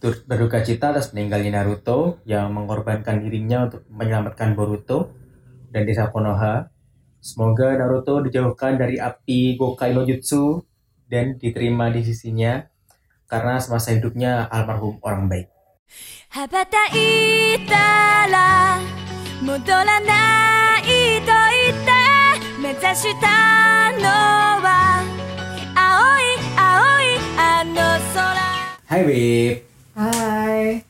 berduka cita atas meninggalnya Naruto yang mengorbankan dirinya untuk menyelamatkan Boruto dan desa Konoha. Semoga Naruto dijauhkan dari api Gokai no Jutsu dan diterima di sisinya karena semasa hidupnya almarhum orang baik. Hai Beb. Hai,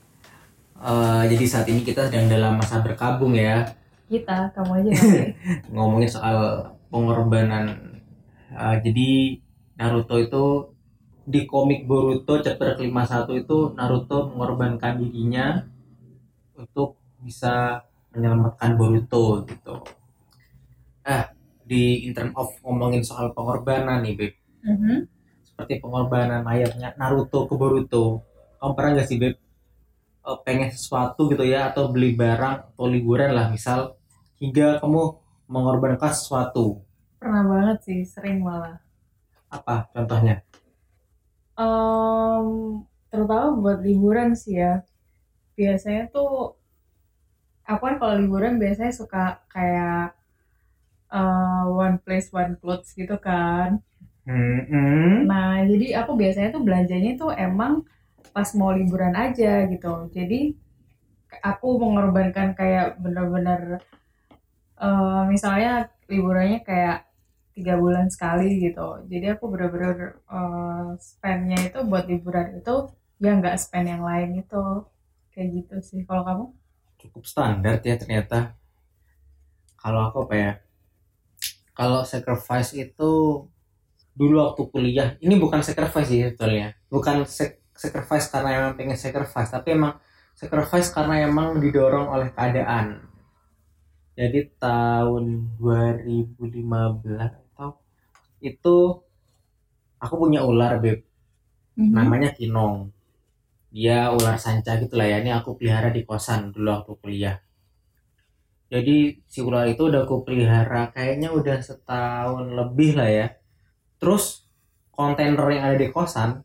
Eh, jadi saat ini kita sedang dalam masa berkabung ya kita, kamu aja ngomongin soal pengorbanan. Eh, jadi Naruto itu di komik Boruto chapter kelima satu itu Naruto mengorbankan dirinya untuk bisa menyelamatkan Boruto gitu. Ah, di in term of ngomongin soal pengorbanan nih Beb, Mhm. seperti pengorbanan mayatnya Naruto ke Boruto. Kamu pernah gak sih Beb eh, pengen sesuatu gitu ya atau beli barang atau liburan lah misal hingga kamu mengorbankan sesuatu Pernah banget sih, sering malah. apa contohnya? Em, terutama buat liburan sih ya. Biasanya tuh, aku kan kalau liburan biasanya suka kayak eh, one place one clothes gitu kan. Hmm, Nah, jadi aku biasanya tuh belanjanya tuh emang pas mau liburan aja gitu. Jadi aku mengorbankan kayak bener-bener eh, misalnya liburannya kayak tiga bulan sekali gitu. Jadi aku bener-bener eh, spendnya itu buat liburan itu ya nggak spend yang lain itu kayak gitu sih. Kalau kamu? cukup standar ya ternyata. Kalau aku apa ya? Kalau sacrifice itu dulu waktu kuliah, ini bukan sacrifice sih sebetulnya. Bukan sacrifice karena emang pengen sacrifice, tapi emang sacrifice karena emang didorong oleh keadaan. Jadi tahun 2015 atau itu aku punya ular beb. Mhm. namanya Kinong. Dia ular sanca gitu lah ya. Ini aku pelihara di kosan dulu waktu kuliah. Jadi si ular itu udah aku pelihara kayaknya udah setahun lebih lah ya. Terus kontainer yang ada di kosan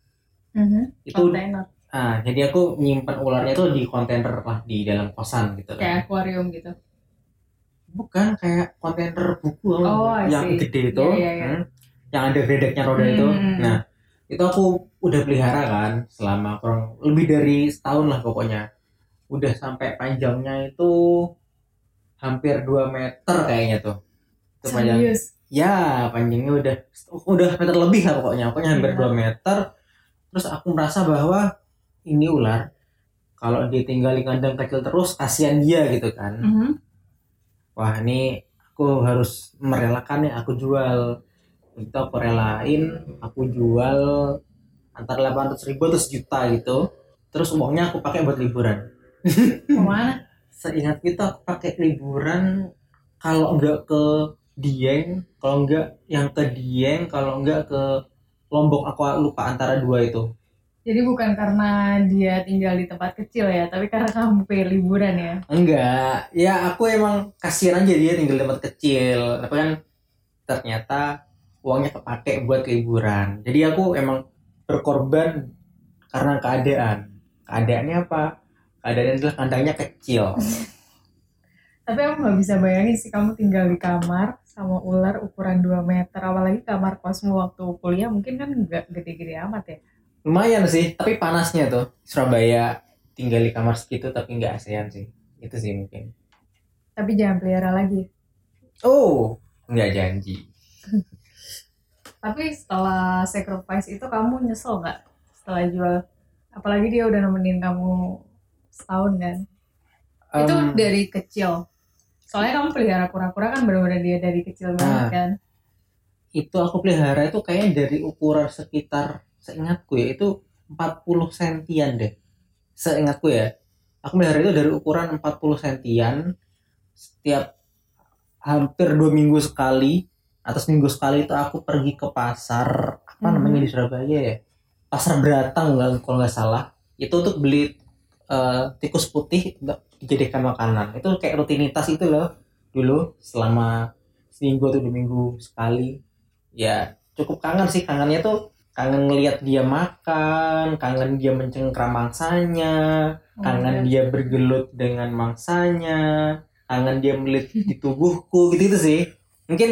Mhm. itu Kontainer ah jadi aku nyimpan ularnya tuh di kontainer lah di dalam kosan gitu kan kayak akuarium gitu. bukan kayak kontainer buku Oh, yang see. gede itu Iya, iya, iya. hmm, yang ada gredeknya roda itu Hmm. nah itu aku udah pelihara kan selama kurang lebih dari setahun lah pokoknya udah sampai panjangnya itu hampir 2 meter kayaknya tuh itu panjang ya panjangnya udah udah meter lebih lah pokoknya pokoknya hampir Iya. 2 meter terus aku merasa bahwa ini ular kalau dia tinggal di kandang kecil terus kasihan dia gitu kan Mhm. wah ini aku harus merelakan nih aku jual itu aku relain aku jual antara 800 ribu atau sejuta gitu terus uangnya aku pakai buat liburan Ke mana? seingat kita aku pakai liburan kalau enggak ke Dieng kalau enggak yang ke Dieng kalau enggak ke Lombok aku lupa antara dua itu Jadi bukan karena dia tinggal di tempat kecil ya, tapi karena kamu pengen liburan ya. Enggak, ya aku emang kasihan aja dia tinggal di tempat kecil. Tapi kan ternyata uangnya kepake buat liburan. Jadi aku emang berkorban karena keadaan. Keadaannya apa? Keadaannya adalah kandangnya kecil. Tapi aku nggak bisa bayangin sih kamu tinggal di kamar sama ular ukuran 2 meter. Apalagi kamar kosmu waktu kuliah mungkin kan nggak gede-gede amat ya. Lumayan sih, tapi panasnya tuh. Surabaya tinggal di kamar segitu tapi nggak ASEAN sih. Itu sih mungkin. Tapi jangan pelihara lagi. Oh, nggak janji. Tapi setelah sacrifice itu kamu nyesel nggak setelah jual? Apalagi dia udah nemenin kamu setahun kan? itu Em, dari kecil. Soalnya kamu pelihara kura-kura kan benar-benar dia dari kecil banget Nah. kan? itu aku pelihara itu kayaknya dari ukuran sekitar seingatku ya itu 40 sentian deh seingatku ya aku pelihara itu dari ukuran 40 sentian setiap hampir dua minggu sekali atau seminggu sekali itu aku pergi ke pasar apa Mhm. namanya di Surabaya ya pasar Beratang kalau nggak salah itu untuk beli eh, tikus putih dijadikan makanan. Itu kayak rutinitas itu loh dulu selama seminggu atau dua minggu sekali. Ya cukup kangen sih kangennya tuh kangen ngeliat dia makan kangen dia mencengkram mangsanya kangen Oh, dia bergelut dengan mangsanya kangen dia melihat di tubuhku gitu gitu sih. Mungkin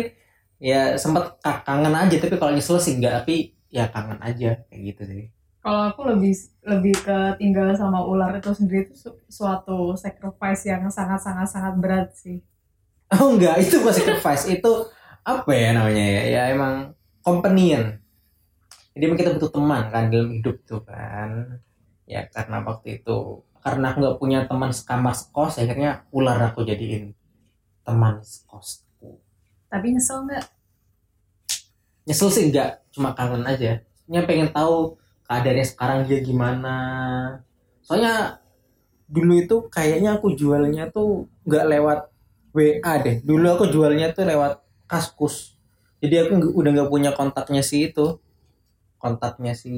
ya sempat ka- kangen aja tapi kalau nyesel sih enggak tapi ya kangen aja kayak gitu sih Kalau aku lebih lebih ke tinggal sama ular itu sendiri itu su- suatu sacrifice yang sangat sangat sangat berat sih. oh enggak itu bukan sacrifice itu apa ya namanya ya? Ya emang companion. Jadi emang kita butuh teman kan dalam hidup tuh kan. Ya karena waktu itu karena aku nggak punya teman sekamar sekos akhirnya ular aku jadiin teman sekosku. Tapi nyesel nggak? nyesel sih enggak. Cuma kangen aja. Nya pengen tahu keadaannya sekarang dia gimana soalnya dulu itu kayaknya aku jualnya tuh nggak lewat WA deh dulu aku jualnya tuh lewat kaskus jadi aku udah nggak punya kontaknya si itu kontaknya si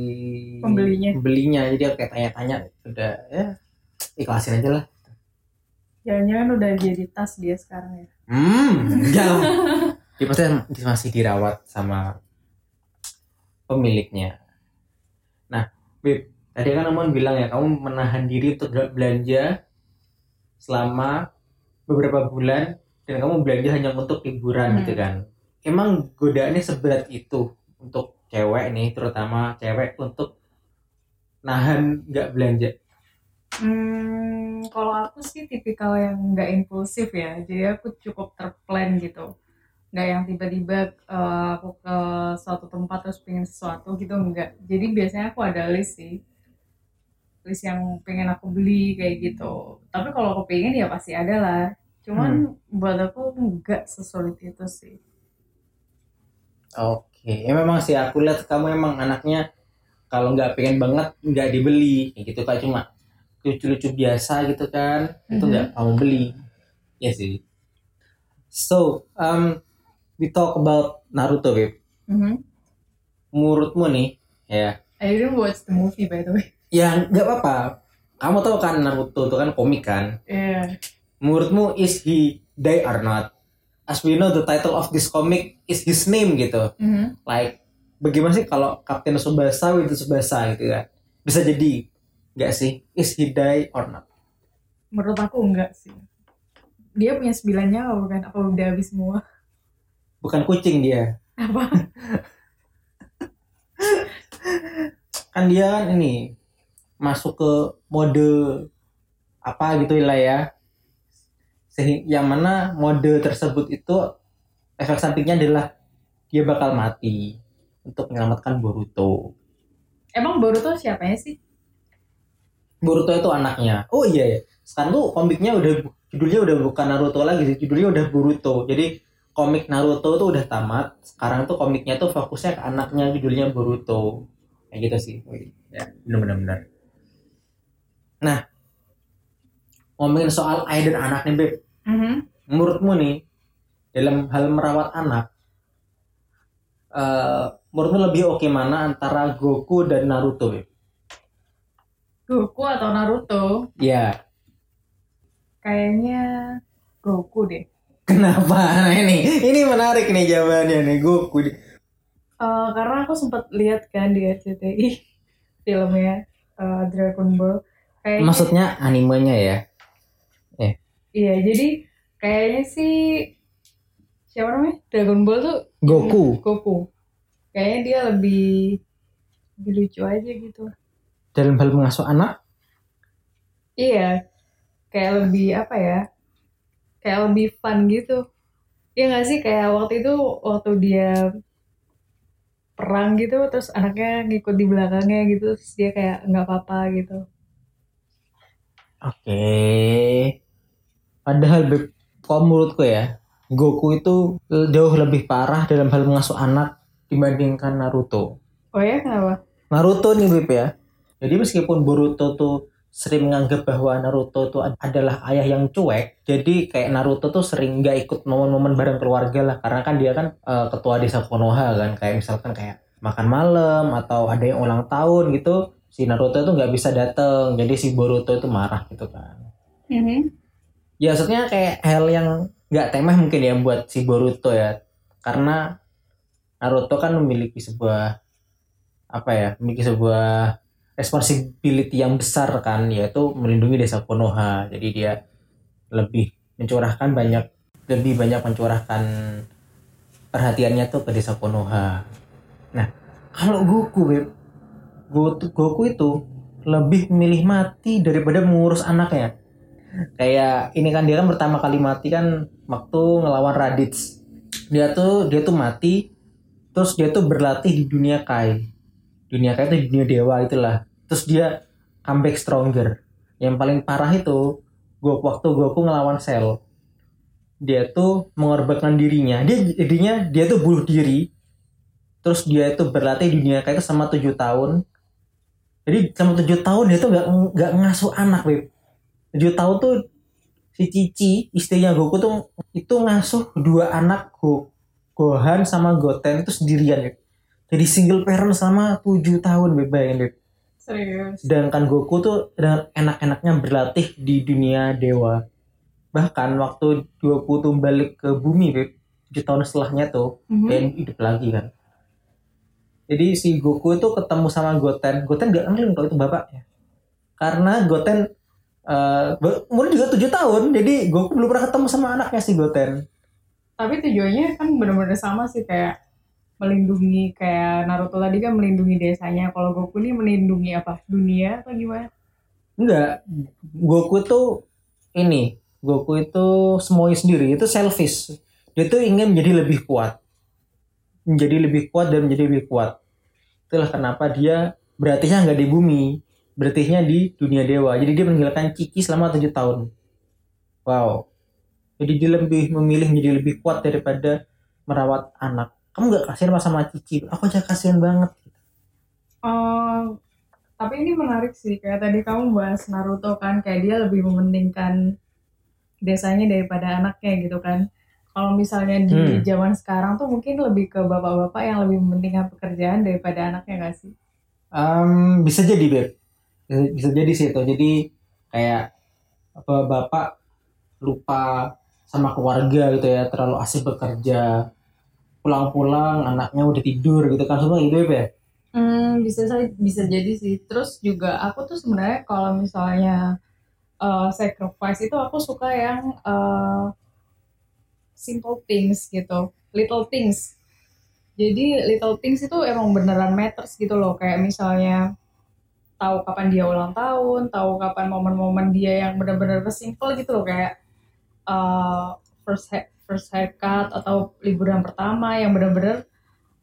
Pembelinya. pembelinya jadi aku kayak tanya-tanya udah ya ikhlasin aja lah Jangan-jangan udah jadi tas dia sekarang ya. Hmm, lah. Dia pasti masih dirawat sama pemiliknya. Beb, tadi kan Amon bilang ya, kamu menahan diri untuk gak belanja selama beberapa bulan dan kamu belanja hanya untuk liburan Hmm. gitu kan. Emang godaannya seberat itu untuk cewek nih, terutama cewek untuk nahan gak belanja. Hmm, kalau aku sih tipikal yang nggak impulsif ya. Jadi aku cukup terplan gitu. Nggak yang tiba-tiba eh, aku ke suatu tempat terus pengen sesuatu gitu nggak. Jadi biasanya aku ada list sih. List yang pengen aku beli kayak gitu. Tapi kalau aku pengen ya pasti ada lah. Cuman buat aku nggak sesulit itu sih. Oke, ya memang sih aku lihat kamu emang anaknya kalau nggak pengen banget nggak dibeli, kayak gitu kayak cuma lucu-lucu biasa gitu kan, itu Mhm. nggak kamu beli, ya sih. So, um, we talk about Naruto, Beb. Mhm. Menurutmu nih, ya, I didn't watch the movie by the way. ya nggak apa-apa. Kamu tahu kan Naruto itu kan komik kan? Iya. Menurutmu is he die or not? As we know the title of this comic is his name gitu. Mhm. like bagaimana sih kalau Kapten Subasa itu Subasa gitu kan bisa jadi nggak sih is he die or not Menurut aku enggak sih. Dia punya sembilan nyawa bukan? Apa udah habis semua? Bukan kucing dia Apa? kan dia kan ini masuk ke mode apa gitu lah ya sehingga yang mana mode tersebut itu efek sampingnya adalah dia bakal mati untuk menyelamatkan Boruto Emang Boruto siapanya sih? Boruto itu anaknya. Oh iya ya. Sekarang tuh komiknya udah judulnya udah bukan Naruto lagi sih, judulnya udah Boruto. Jadi komik Naruto tuh udah tamat. Sekarang tuh komiknya tuh fokusnya ke anaknya judulnya Boruto. Kayak gitu sih. Wih, Ya, bener-bener bener. Nah, ngomongin soal ayah dan anak nih, Beb. Mhm. Menurutmu nih, dalam hal merawat anak, eh menurutmu lebih oke mana antara Goku dan Naruto, Beb? Goku atau Naruto? Ya, Kayaknya Goku deh. Kenapa? Nah ini, ini menarik nih jawabannya nih Goku. Eh, karena aku sempat lihat kan di RCTI filmnya eh, Dragon Ball. Kayaknya, Maksudnya animenya ya? Iya, jadi kayaknya sih siapa namanya? Dragon Ball tuh Goku Goku. Kayaknya dia lebih lebih lucu aja gitu. dalam hal mengasuh anak? Iya, kayak lebih apa ya? Kayak lebih fun gitu. Iya nggak sih kayak waktu itu waktu dia perang gitu terus anaknya ngikut di belakangnya gitu terus dia kayak nggak apa-apa gitu. Oke. Padahal kalau menurutku ya, Goku itu jauh lebih parah dalam hal mengasuh anak dibandingkan Naruto. Oh ya kenapa? Naruto nih Beb ya. Jadi meskipun Boruto tuh sering menganggap bahwa Naruto ad- adalah ayah yang cuek, jadi kayak Naruto tuh sering nggak ikut momen-momen bareng keluarga lah, karena kan dia kan eh, ketua desa Konoha kan, kayak misalkan kayak makan malam atau ada yang ulang tahun gitu, si Naruto tuh nggak bisa dateng, jadi si Boruto itu marah gitu kan. Ya maksudnya kayak hal yang nggak temeh mungkin ya buat si Boruto ya, karena Naruto kan memiliki sebuah apa ya memiliki sebuah responsibility yang besar kan yaitu melindungi desa Konoha. Jadi dia lebih mencurahkan banyak lebih banyak mencurahkan perhatiannya tuh ke desa Konoha. Nah kalau Goku Beb Goku, Goku itu lebih memilih mati daripada mengurus anaknya. Kayak ini kan dia kan pertama kali mati kan waktu ngelawan Raditz. Dia tuh dia tuh mati terus dia tuh berlatih di dunia Kai dunia Kai itu dunia dewa itulah. Terus dia comeback stronger. Yang paling parah itu Goku waktu Goku ngelawan Cell dia tuh mengorbankan dirinya. Dia jadinya dia tuh bunuh diri. Terus dia itu berlatih dunia Kai itu sama tujuh tahun. Jadi sama tujuh tahun dia tuh nggak nggak ngasuh anak Beb. Tujuh tahun tuh si Cici istrinya Goku tuh itu ngasuh dua anak Go Gohan sama Goten itu sendirian Beb. Jadi single parent sama tujuh tahun bayangin Beb. Serius? Sedangkan Goku tuh dengan enak-enaknya berlatih di dunia dewa. Bahkan waktu Goku tuh balik ke bumi Beb, 7 tahun setelahnya tuh Mhm. dia hidup lagi kan. Jadi si Goku itu ketemu sama Goten. Goten gak ngerti kalau itu bapaknya. Karena Goten eh umurnya juga 7 tahun jadi Goku belum pernah ketemu sama anaknya si Goten. Tapi tujuannya kan benar-benar sama sih kayak melindungi kayak Naruto tadi kan melindungi desanya. Kalau Goku ini melindungi apa? Dunia atau gimana? Enggak. Goku itu ini. Goku itu semuanya sendiri. Itu selfish. Dia tuh ingin menjadi lebih kuat. Menjadi lebih kuat dan menjadi lebih kuat. Itulah kenapa dia berartinya nggak di bumi. Berartinya di dunia dewa. Jadi dia meninggalkan Ciki selama tujuh tahun. Wow. Jadi dia lebih memilih menjadi lebih kuat daripada merawat anak kamu nggak kasihan pas sama Cici? Aku aja kasihan banget. Eh, tapi ini menarik sih. Kayak tadi kamu bahas Naruto kan kayak dia lebih mementingkan desanya daripada anaknya gitu kan. Kalau misalnya di Hmm. zaman sekarang tuh mungkin lebih ke bapak-bapak yang lebih mementingkan pekerjaan daripada anaknya gak sih? Em, bisa jadi beb. Bisa, bisa jadi sih itu. Jadi kayak apa bapak lupa sama keluarga gitu ya. Terlalu asik bekerja pulang-pulang anaknya udah tidur gitu kan semua gitu ya Hmm, bisa sa- bisa jadi sih. Terus juga aku tuh sebenarnya kalau misalnya uh, sacrifice itu aku suka yang uh, simple things gitu, little things. Jadi little things itu emang beneran matters gitu loh. Kayak misalnya tahu kapan dia ulang tahun, tahu kapan momen-momen dia yang bener-bener simple gitu loh kayak uh, first first haircut atau liburan pertama yang bener-bener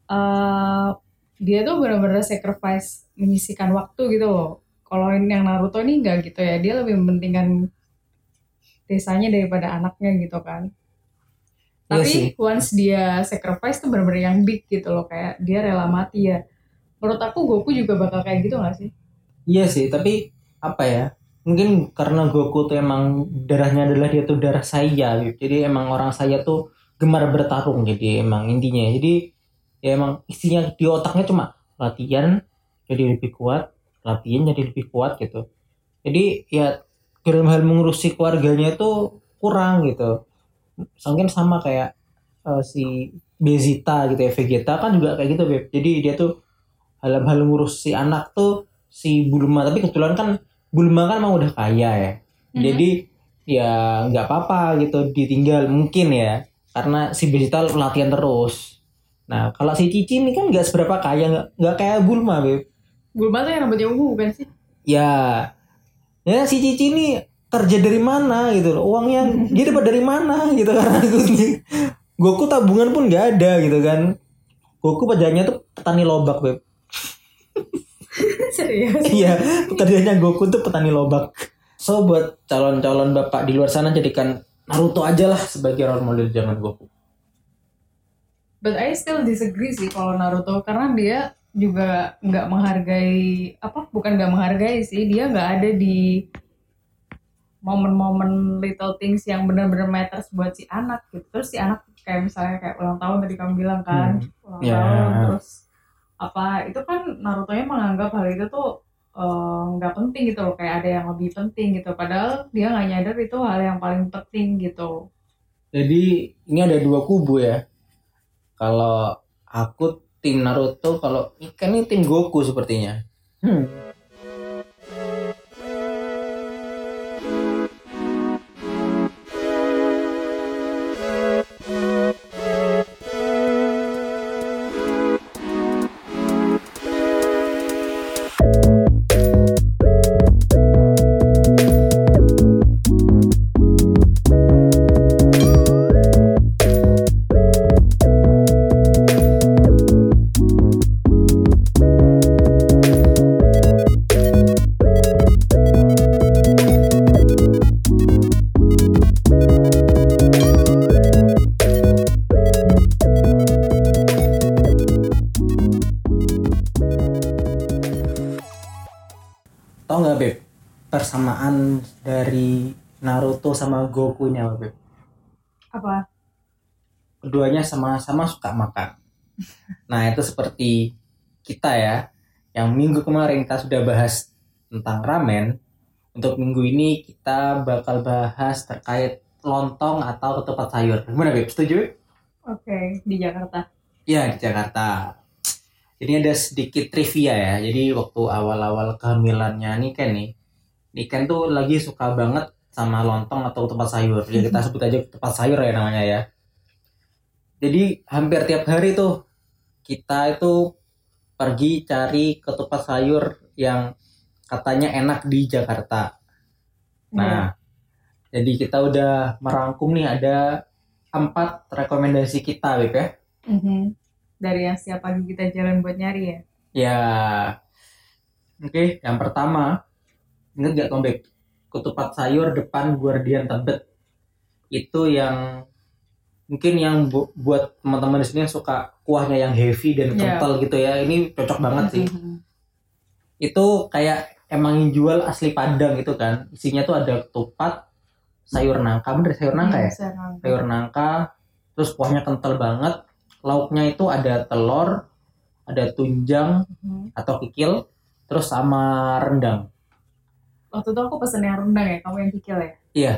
uh, dia tuh benar-benar sacrifice menyisikan waktu gitu loh. Kalau ini yang Naruto ini enggak gitu ya, dia lebih mementingkan desanya daripada anaknya gitu kan. Iya Tapi sih. once dia sacrifice tuh benar-benar yang big gitu loh, kayak dia rela mati ya. Menurut aku Goku juga bakal kayak gitu gak sih? iya sih tapi apa ya mungkin karena Goku tuh emang darahnya adalah dia tuh darah saya gitu. jadi emang orang saya tuh gemar bertarung jadi emang intinya. Jadi ya emang isinya di otaknya cuma latihan jadi lebih kuat latihan jadi lebih kuat gitu. Jadi ya dalam hal mengurusi keluarganya itu kurang gitu. Mungkin sama kayak eh, si Bezita gitu ya Vegeta kan juga kayak gitu Beb. Jadi dia tuh dalam hal ngurus si anak tuh si Bulma. Tapi kebetulan kan Bulma kan emang udah kaya ya. Mhm. jadi ya nggak apa-apa gitu ditinggal mungkin ya. Karena si Bezita latihan terus. Nah kalau si Cici ini kan nggak seberapa kaya nggak nggak kayak Bulma Beb. Bulma tuh yang rambutnya ungu bukan sih? ya. Ya si Cici ini kerja dari mana gitu loh. Uangnya dia dapat dari mana gitu karena Goku tabungan pun nggak ada gitu kan. Goku pajaknya tuh petani lobak beb Serius? iya pekerjaannya Goku tuh petani lobak so buat calon-calon bapak di luar sana jadikan Naruto aja lah sebagai role model zaman Goku But I still disagree sih kalau Naruto karena dia juga nggak menghargai apa bukan nggak menghargai sih dia nggak ada di momen-momen little things yang benar-benar matters buat si anak gitu terus si anak kayak misalnya kayak ulang tahun tadi kamu bilang kan ulang Ya. tahun terus apa itu kan Naruto nya menganggap hal itu tuh eh, nggak penting gitu loh kayak ada yang lebih penting gitu. Padahal dia nggak nyadar itu hal yang paling penting gitu. Jadi ini ada dua kubu ya. Kalau aku tim Naruto kalau ikan ini tim Goku sepertinya. Hmm. Naruto sama Goku nya apa, beb Apa? keduanya sama-sama suka makan. Nah itu seperti kita ya, yang minggu kemarin kita sudah bahas tentang ramen. Untuk minggu ini kita bakal bahas terkait lontong atau ketupat sayur. Gimana Beb? Setuju? Oke, di Jakarta. Iya di Jakarta. Ini ada sedikit trivia ya. Jadi waktu awal-awal kehamilannya Niken nih, Niken tuh lagi suka banget sama lontong atau ketupat sayur. Ya kita sebut aja ketupat sayur ya namanya ya. Jadi hampir tiap hari tuh kita itu pergi cari ketupat sayur yang katanya enak di Jakarta. Nah, jadi kita udah merangkum nih ada empat rekomendasi kita, Beb ya. Mhm. Dari yang setiap pagi kita jalan buat nyari ya. Ya, oke. Yang pertama, inget gak Tombek? Ketupat sayur depan Guardian Tebet. Itu yang mungkin yang bu- buat teman-teman di sini yang suka kuahnya yang heavy dan Ya. kental gitu ya. Ini cocok banget sih. Mhm. Itu kayak emang yang jual asli Padang gitu kan. Isinya tuh ada ketupat, sayur nangka, bener sayur nangka ya? Hmm, sayur nangka. sayur nangka terus kuahnya kental banget lauknya itu ada telur ada tunjang Mhm. atau kikil terus sama rendang Waktu itu aku pesen yang rendang ya, kamu yang kikil ya. iya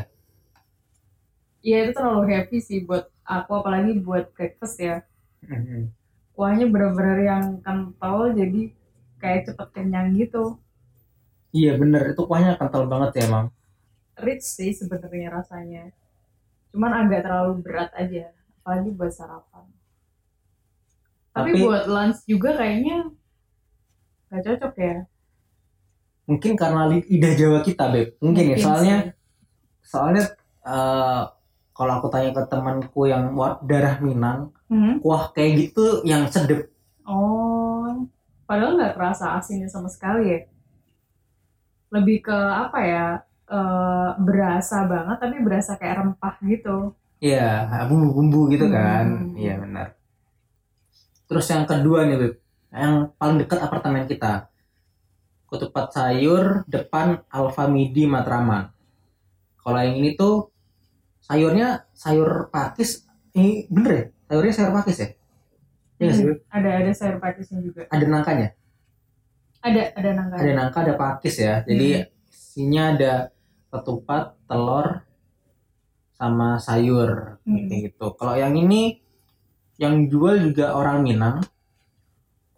Iya itu terlalu heavy sih buat aku apalagi buat breakfast ya. Kuahnya bener-bener yang kental jadi kayak cepet kenyang gitu. iya bener itu kuahnya kental banget ya emang Rich sih sebenarnya rasanya. Cuman agak terlalu berat aja, apalagi buat sarapan. Tapi, Tapi- buat lunch juga kayaknya gak cocok ya. Mungkin karena li- lidah Jawa kita beb mungkin, ya soalnya sih. soalnya eh, kalau aku tanya ke temanku yang darah Minang Mhm. kuah kayak gitu yang sedep Oh, padahal nggak kerasa asinnya sama sekali ya. Lebih ke apa ya? eh, berasa banget tapi berasa kayak rempah gitu. Iya, bumbu-bumbu gitu kan. Hmm. Iya benar. Terus yang kedua nih, Beb. Yang paling dekat apartemen kita. Ketupat sayur depan Alfa Midi Matraman. Kalau yang ini tuh sayurnya sayur pakis. Ini bener ya? Sayurnya sayur pakis ya? Iya nggak sih? Ada ada sayur pakisnya juga. Ada nangkanya? Ada ada nangka. Ada nangka, ada pakis ya. Jadi isinya ada ketupat, telur, sama sayur Hmm. gitu. Kalau yang ini yang jual juga orang Minang,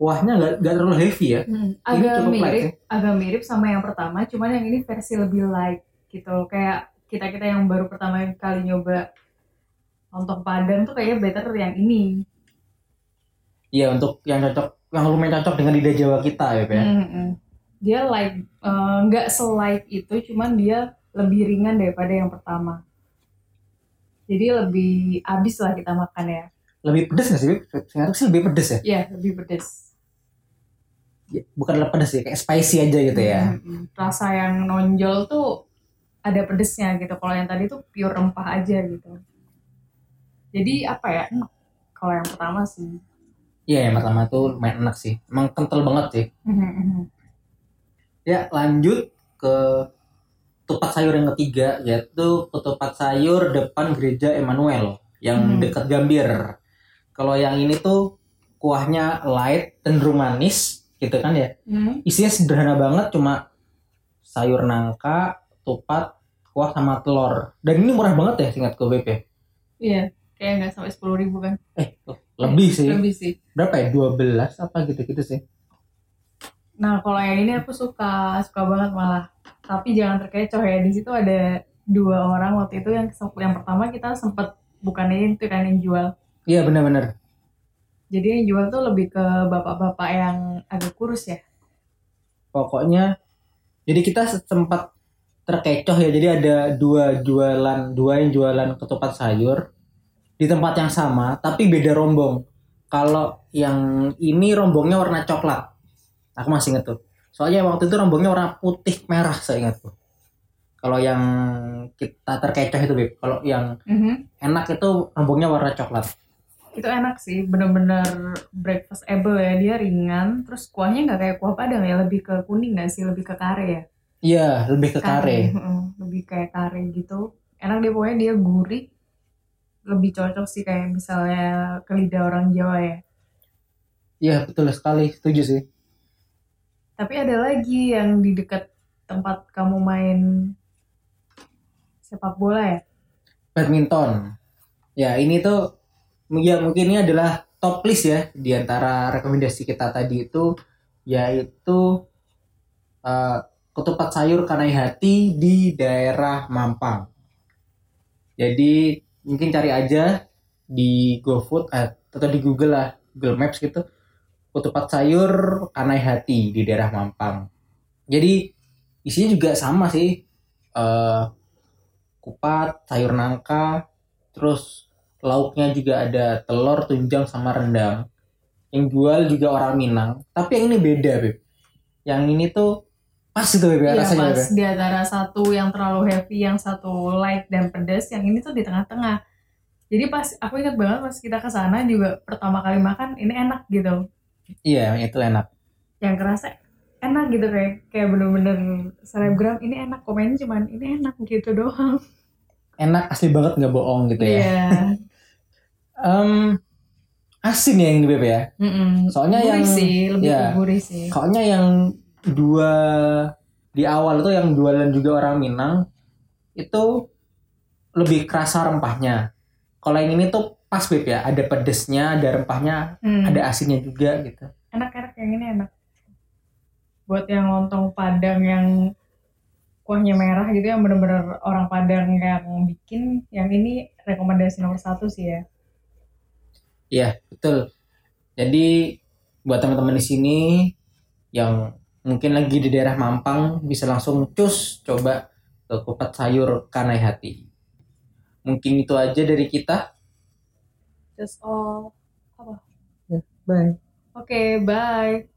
kuahnya nggak nggak terlalu heavy ya. Hmm, Ini agak light mirip, ya. agak mirip sama yang pertama, cuman yang ini versi lebih light gitu. Kayak kita kita yang baru pertama kali nyoba lontong padang tuh kayaknya better yang ini. Iya untuk yang cocok, yang lumayan cocok dengan lidah Jawa kita ya, Pak. ya. Mm, mm. Dia light, eh, nggak selight itu, cuman dia lebih ringan daripada yang pertama. Jadi lebih abis lah kita makan ya. Lebih pedes nggak sih? Beb? Saya sih lebih pedes ya. Iya, lebih pedes. Ya, Bukan pedes ya, kayak spicy aja gitu ya. Mm, mm. Rasa yang nonjol tuh ada pedesnya gitu. Kalau yang tadi tuh pure rempah aja gitu. Jadi apa ya? Kalau yang pertama sih. Iya yang pertama tuh lumayan enak sih. Emang kental banget sih. Mhm, mhm. Ya lanjut ke ketupat sayur yang ketiga yaitu ketupat sayur depan gereja Emmanuel yang Hmm. dekat Gambir. Kalau yang ini tuh kuahnya light cenderung manis gitu kan ya. Hmm. Isinya sederhana banget cuma sayur nangka, ketupat, kuah sama telur. Dan ini murah banget ya singkat gue BP. Iya, kayak nggak sampai sepuluh ribu kan? Eh, lebih sih lebih sih berapa ya 12 apa gitu-gitu sih nah kalau yang ini aku suka suka banget malah tapi jangan terkecoh ya di situ ada dua orang waktu itu yang yang pertama kita sempat bukannya itu kan yang jual iya benar-benar jadi yang jual tuh lebih ke bapak-bapak yang agak kurus ya? Pokoknya jadi kita sempat terkecoh ya. Jadi ada dua jualan dua yang jualan ketupat sayur di tempat yang sama tapi beda rombong. Kalau yang ini rombongnya warna coklat. Aku masih inget tuh. Soalnya waktu itu rombongnya warna putih merah saya ingat tuh. Kalau yang kita terkecoh itu beb. Kalau yang enak itu rombongnya warna coklat itu enak sih bener-bener breakfast able ya dia ringan terus kuahnya nggak kayak kuah padang ya lebih ke kuning nggak sih lebih ke kare ya? Iya lebih ke kare. Mm, lebih kayak kare gitu. Enak deh pokoknya dia gurih lebih cocok sih kayak misalnya ke lidah orang Jawa ya. Iya betul sekali setuju sih. Tapi ada lagi yang di dekat tempat kamu main sepak bola ya? Badminton. Ya ini tuh ya mungkin ini adalah top list ya di antara rekomendasi kita tadi itu yaitu uh, ketupat sayur kanai hati di daerah Mampang. Jadi mungkin cari aja di GoFood eh, atau di Google lah, Google Maps gitu. Ketupat sayur kanai hati di daerah Mampang. Jadi isinya juga sama sih. Uh, kupat, sayur nangka, terus lauknya juga ada telur, tunjang sama rendang. Yang jual juga orang Minang, tapi yang ini beda, Beb. Yang ini tuh pas itu Beb, ya, iya, rasanya. pas Beb. di antara satu yang terlalu heavy yang satu light dan pedas yang ini tuh di tengah-tengah jadi pas aku ingat banget pas kita ke sana juga pertama kali makan ini enak gitu Iya, itu enak. yang kerasa enak gitu kayak kayak bener-bener selebgram ini enak komennya cuman ini enak gitu doang Enak asli banget nggak bohong gitu ya. iya Em, asin ya yang di Beb ya. Mm-mm. Soalnya gurih yang- sih lebih gurih sih Soalnya yang dua di awal tuh yang jualan juga orang Minang itu lebih kerasa rempahnya. Kalau yang ini tuh pas Beb ya, ada pedesnya, ada rempahnya, Hmm. ada asinnya juga gitu. enak-enak yang ini enak buat yang lontong padang yang kuahnya merah gitu yang bener-bener orang padang yang bikin yang ini rekomendasi nomor satu sih ya Iya, betul. Jadi buat teman-teman di sini yang mungkin lagi di daerah Mampang bisa langsung cus coba ke kupat sayur kanai hati. Mungkin itu aja dari kita. just all apa Bye. oke bye